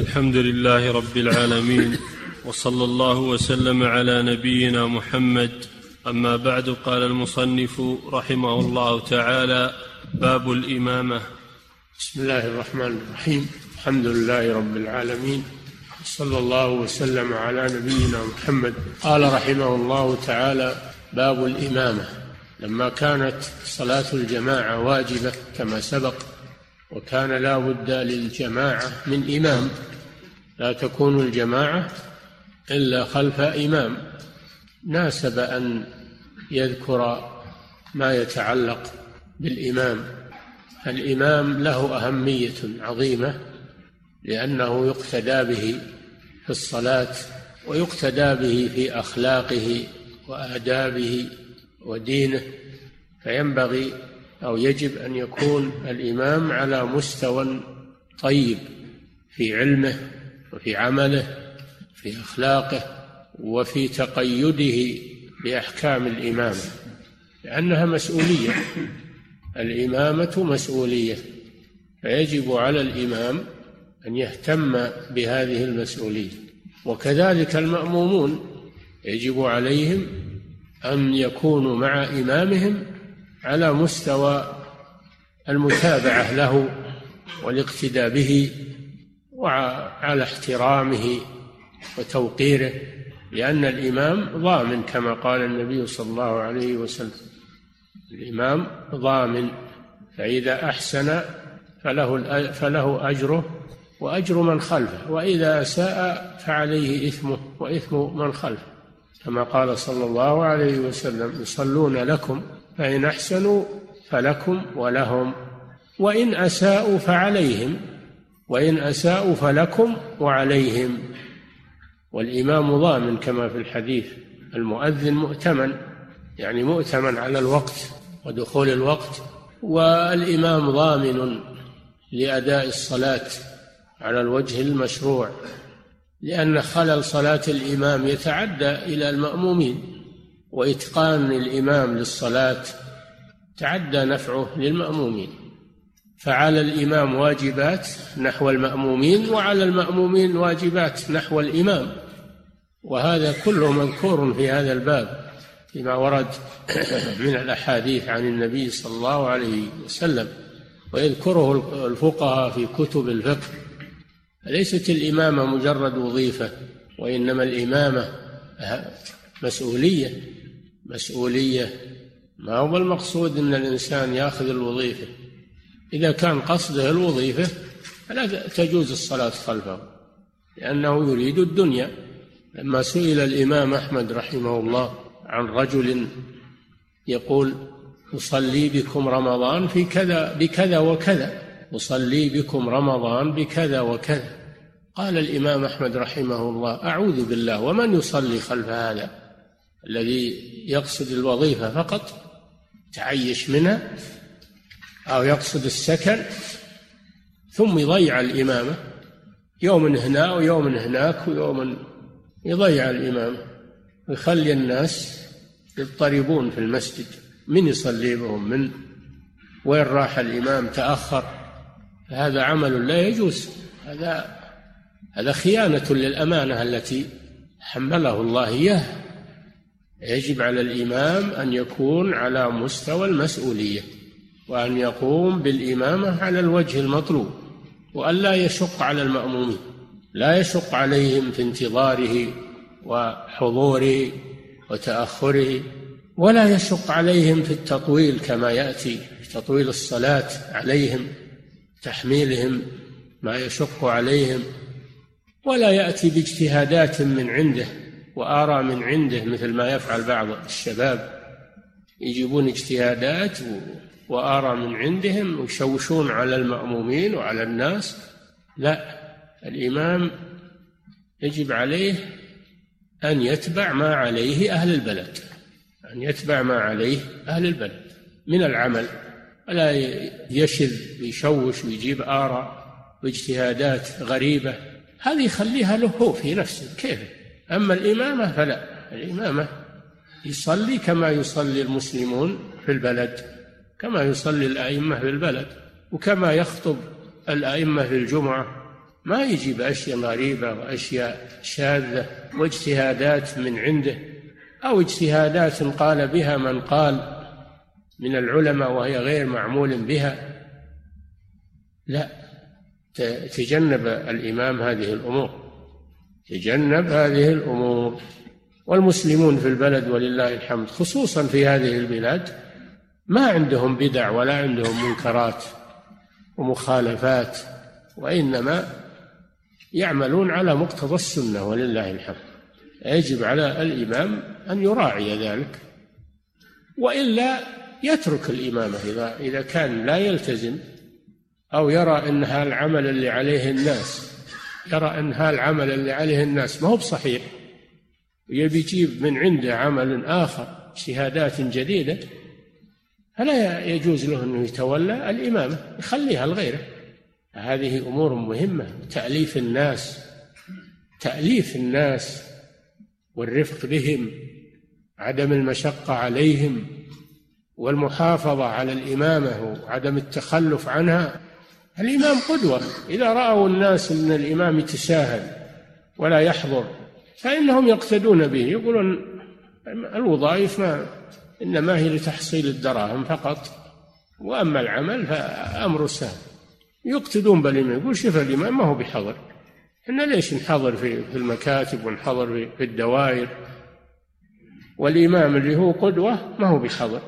الحمد لله رب العالمين وصلى الله وسلم على نبينا محمد. أما بعد قال المصنف رحمه الله تعالى باب الإمامة. بسم الله الرحمن الرحيم. الحمد لله رب العالمين صلى الله وسلم على نبينا محمد. قال رحمه الله تعالى باب الإمامة. لما كانت صلاة الجماعة واجبة كما سبق وكان لا بد للجماعة من إمام. لا تكون الجماعة إلا خلف إمام. ناسب أن يذكر ما يتعلق بالإمام. الإمام له أهمية عظيمة لأنه يقتدى به في الصلاة ويقتدى به في أخلاقه وآدابه ودينه. فينبغي أو يجب أن يكون الإمام على مستوى طيب في علمه وفي عمله في أخلاقه وفي تقيده بأحكام الامامه لأنها مسؤولية. الإمامة مسؤولية فيجب على الإمام أن يهتم بهذه المسؤولية. وكذلك المأمومون يجب عليهم أن يكونوا مع إمامهم على مستوى المتابعة له والاقتداء به وعلى احترامه وتوقيره لأن الإمام ضامن كما قال النبي صلى الله عليه وسلم. الإمام ضامن فإذا أحسن فله فله أجره وأجر من خلفه وإذا أساء فعليه إثمه وإثم من خلفه. كما قال صلى الله عليه وسلم يصلون لكم فإن أحسنوا فلكم ولهم وإن أساءوا فعليهم وإن أساءوا فلكم وعليهم. والإمام ضامن كما في الحديث المؤذن مؤتمن يعني مؤتمن على الوقت ودخول الوقت والإمام ضامن لأداء الصلاة على الوجه المشروع لأن خلل صلاة الإمام يتعدى إلى المأمومين. وإتقان الإمام للصلاة تعدى نفعه للمأمومين. فعلى الإمام واجبات نحو المأمومين وعلى المأمومين واجبات نحو الإمام. وهذا كله مذكور في هذا الباب فيما ورد من الأحاديث عن النبي صلى الله عليه وسلم. ويذكره الفقهاء في كتب الفقه. ليست الإمامة مجرد وظيفة وإنما الإمامة مسؤولية. مسؤولية. ما هو المقصود أن الإنسان يأخذ الوظيفة؟ إذا كان قصده الوظيفة فلا تجوز الصلاة خلفه لأنه يريد الدنيا. لما سئل الإمام أحمد رحمه الله عن رجل يقول أصلي بكم رمضان في كذا بكذا وكذا أصلي بكم رمضان بكذا وكذا. قال الإمام أحمد رحمه الله أعوذ بالله ومن يصلي خلف هذا؟ الذي يقصد الوظيفة فقط تعيش منها أو يقصد السكن ثم يضيع الإمامة. يوم هنا ويوم هناك ويوم يضيع الإمامة. ويخلي الناس يضطربون في المسجد. من يصلي بهم من؟ وين راح الإمام؟ تأخر. هذا عمل لا يجوز. هذا هذا خيانة للأمانة التي حمله الله إياها يجب على الإمام أن يكون على مستوى المسؤولية وأن يقوم بالإمامة على الوجه المطلوب وأن لا يشق على المأمومين لا يشق عليهم في انتظاره وحضوره وتأخره ولا يشق عليهم في التطويل كما يأتي في تطويل الصلاة عليهم تحميلهم ما يشق عليهم ولا يأتي باجتهادات من عنده. وآراء من عنده مثل ما يفعل بعض الشباب يجيبون اجتهادات وآراء من عندهم ويشوشون على المأمومين وعلى الناس. لا الإمام يجب عليه أن يتبع ما عليه أهل البلد أن يتبع ما عليه أهل البلد من العمل. ولا يشذ ويشوش ويجيب آراء واجتهادات غريبة. هذه يخليها له هو في نفسه كيف؟ أما الإمامة فلا. الإمامة يصلي كما يصلي المسلمون في البلد كما يصلي الأئمة في البلد وكما يخطب الأئمة في الجمعة. ما يجي بأشياء غريبة وأشياء شاذة واجتهادات من عنده أو اجتهادات قال بها من قال من العلماء وهي غير معمول بها. لا تجنب الإمام هذه الأمور. تجنب هذه الأمور. والمسلمون في البلد ولله الحمد خصوصا في هذه البلاد ما عندهم بدع ولا عندهم منكرات ومخالفات وإنما يعملون على مقتضى السنة ولله الحمد. يجب على الإمام أن يراعي ذلك وإلا يترك الإمامة إذا إذا كان لا يلتزم أو يرى أن العمل اللي عليه الناس. يرى أن العمل اللي عليه الناس. ما هو بصحيح. ويبي يجيب من عنده عمل آخر شهادات جديدة فلا يجوز له أنه يتولى الإمامة يخليها لغيره. هذه أمور مهمة. تأليف الناس تأليف الناس والرفق بهم عدم المشقة عليهم والمحافظة على الإمامة وعدم التخلف عنها. الإمام قدوة. إذا رأوا الناس أن الإمام يتساهل ولا يحضر فإنهم يقتدون به. يقولون الوظائف ما إنما هي لتحصيل الدراهم فقط. وأما العمل فأمر سهل. يقتدون بالإمام يقول شوف الإمام ما هو بحضر. إحنا ليش نحضر في المكاتب ونحضر في الدوائر؟ والإمام اللي هو قدوة ما هو بحضر.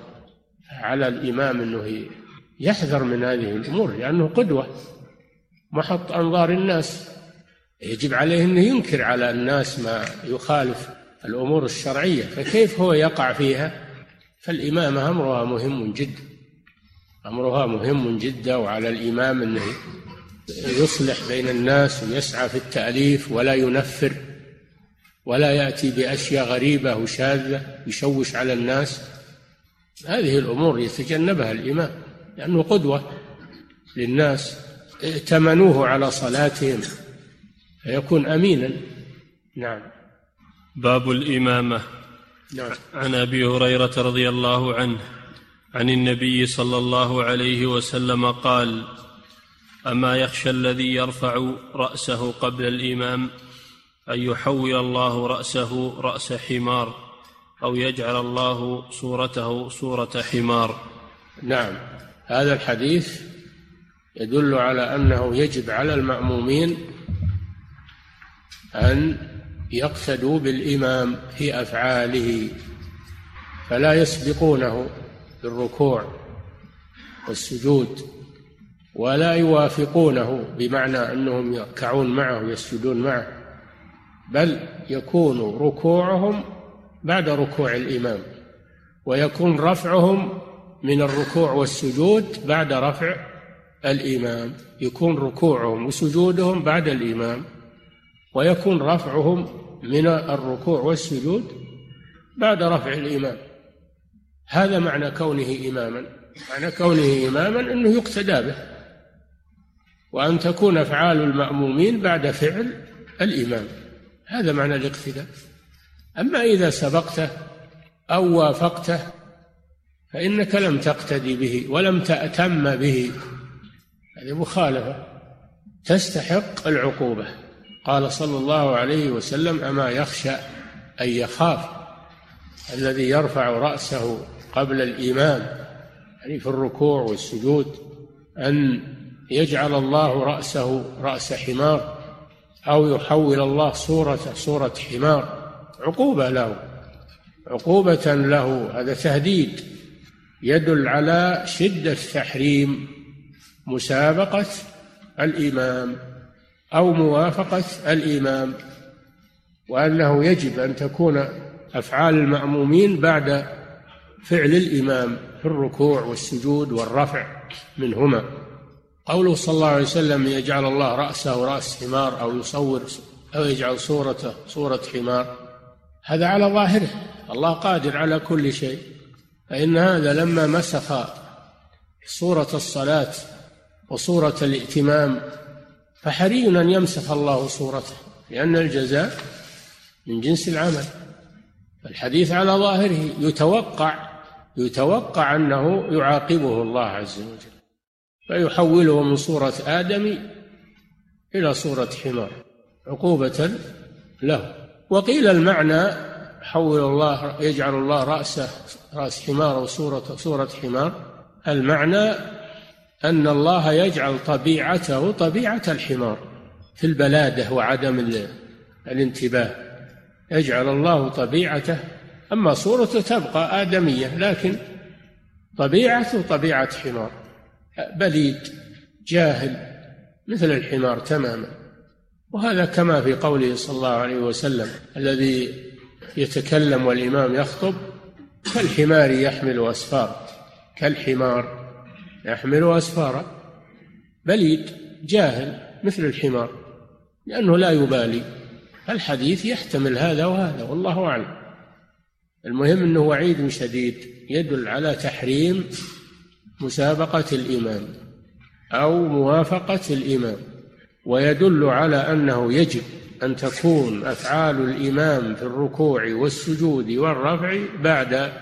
على الإمام أنه يحذر من هذه الأمور لأنه قدوة محط أنظار الناس. يجب عليه أنه ينكر على الناس ما يخالف الأمور الشرعية فكيف هو يقع فيها؟ فالإمامة أمرها مهم جدا أمرها مهم جدا وعلى الإمام أنه يصلح بين الناس ويسعى في التأليف ولا ينفر ولا يأتي بأشياء غريبة وشاذة يشوش على الناس. هذه الأمور يتجنبها الإمام. لأنه قدوة للناس ائتمنوه على صلاتهم فيكون أمينا. نعم. باب الإمامة. نعم. عن أبي هريرة رضي الله عنه عن النبي صلى الله عليه وسلم قال أما يخشى الذي يرفع رأسه قبل الإمام أن يحول الله رأسه رأس حمار أو يجعل الله صورته صورة حمار. نعم. هذا الحديث يدل على أنه يجب على المأمومين أن يقتدوا بالإمام في أفعاله فلا يسبقونه بالركوع والسجود ولا يوافقونه بمعنى أنهم يركعون معه ويسجدون معه بل يكون ركوعهم بعد ركوع الإمام ويكون رفعهم من الركوع والسجود بعد رفع الإمام. يكون ركوعهم وسجودهم بعد الإمام. ويكون رفعهم من الركوع والسجود بعد رفع الإمام. هذا معنى كونه إماما. معنى كونه إماما أنه يقتدى به. وأن تكون أفعال المأمومين بعد فعل الإمام. هذا معنى الاقتداء. أما إذا سبقته أو وافقته فإنك لم تقتدي به ولم تأتم به. هذه مخالفة. تستحق العقوبة. قال صلى الله عليه وسلم أما يخشى أن يخاف الذي يرفع رأسه قبل الإمام يعني في الركوع والسجود أن يجعل الله رأسه رأس حمار أو يحول الله صورته صورة حمار. عقوبة له. عقوبة له. هذا تهديد. يدل على شدة تحريم مسابقة الإمام أو موافقة الإمام وأنه يجب أن تكون أفعال المأمومين بعد فعل الإمام في الركوع والسجود والرفع منهما. قوله صلى الله عليه وسلم يجعل الله رأسه رأس حمار أو يصور أو يجعل صورته صورة حمار هذا على ظاهره الله قادر على كل شيء. فإن هذا لما مسخ صورة الصلاة وصورة الائتمام فحري أن يمسخ الله صورته لأن الجزاء من جنس العمل. الحديث على ظاهره يتوقع يتوقع أنه يعاقبه الله عز وجل فيحوله من صورة آدم إلى صورة حمار عقوبة له. وقيل المعنى حول الله يجعل الله رأسه رأس حمار أو صورة صورة حمار المعنى أن الله يجعل طبيعته طبيعة الحمار في البلادة وعدم الانتباه. يجعل الله طبيعته أما صورته تبقى آدمية لكن طبيعته طبيعة حمار. بليد جاهل مثل الحمار تماما. وهذا كما في قوله صلى الله عليه وسلم الذي يتكلم والإمام يخطب كالحمار يحمل أسفار كالحمار يحمل أسفارا بليد جاهل مثل الحمار لأنه لا يبالي. الحديث يحتمل هذا وهذا والله أعلم. المهم أنه وعيد شديد يدل على تحريم مسابقة الإمام أو موافقة الإمام ويدل على أنه يجب أن تكون أفعال الإمام في الركوع والسجود والرفع بعد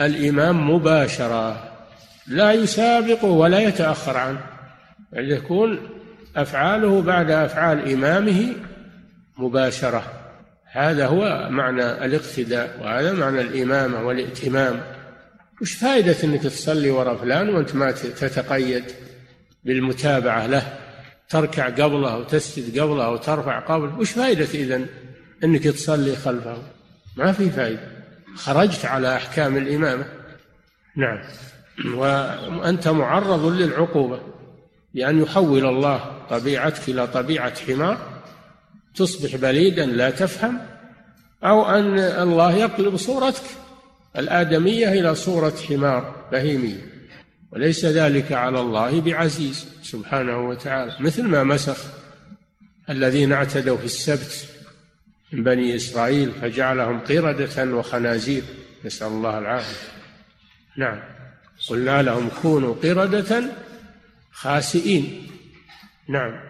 الإمام مباشرة لا يسابق ولا يتأخر عنه. يعني يكون أفعاله بعد أفعال إمامه مباشرة. هذا هو معنى الاقتداء وهذا معنى الإمامة والائتمام. وش فائدة أنك تصلي وراء فلان وأنت ما تتقيد بالمتابعة له؟ تركع قبله أو تسجد قبله أو ترفع قبله وش فائدة إذن؟ أنك تصلي خلفه. ما في فائدة. خرجت على أحكام الإمامة. نعم. وأنت معرض للعقوبة. بأن يحول الله طبيعتك إلى طبيعة حمار. تصبح بليدا لا تفهم. أو أن الله يقلب صورتك الآدمية إلى صورة حمار بهيمية. وليس ذلك على الله بعزيز سبحانه وتعالى مثل ما مسخ الذين اعتدوا في السبت من بني إسرائيل فجعلهم قردة وخنازير. نسأل الله العافية. نعم. قلنا لهم كونوا قردة خاسئين. نعم.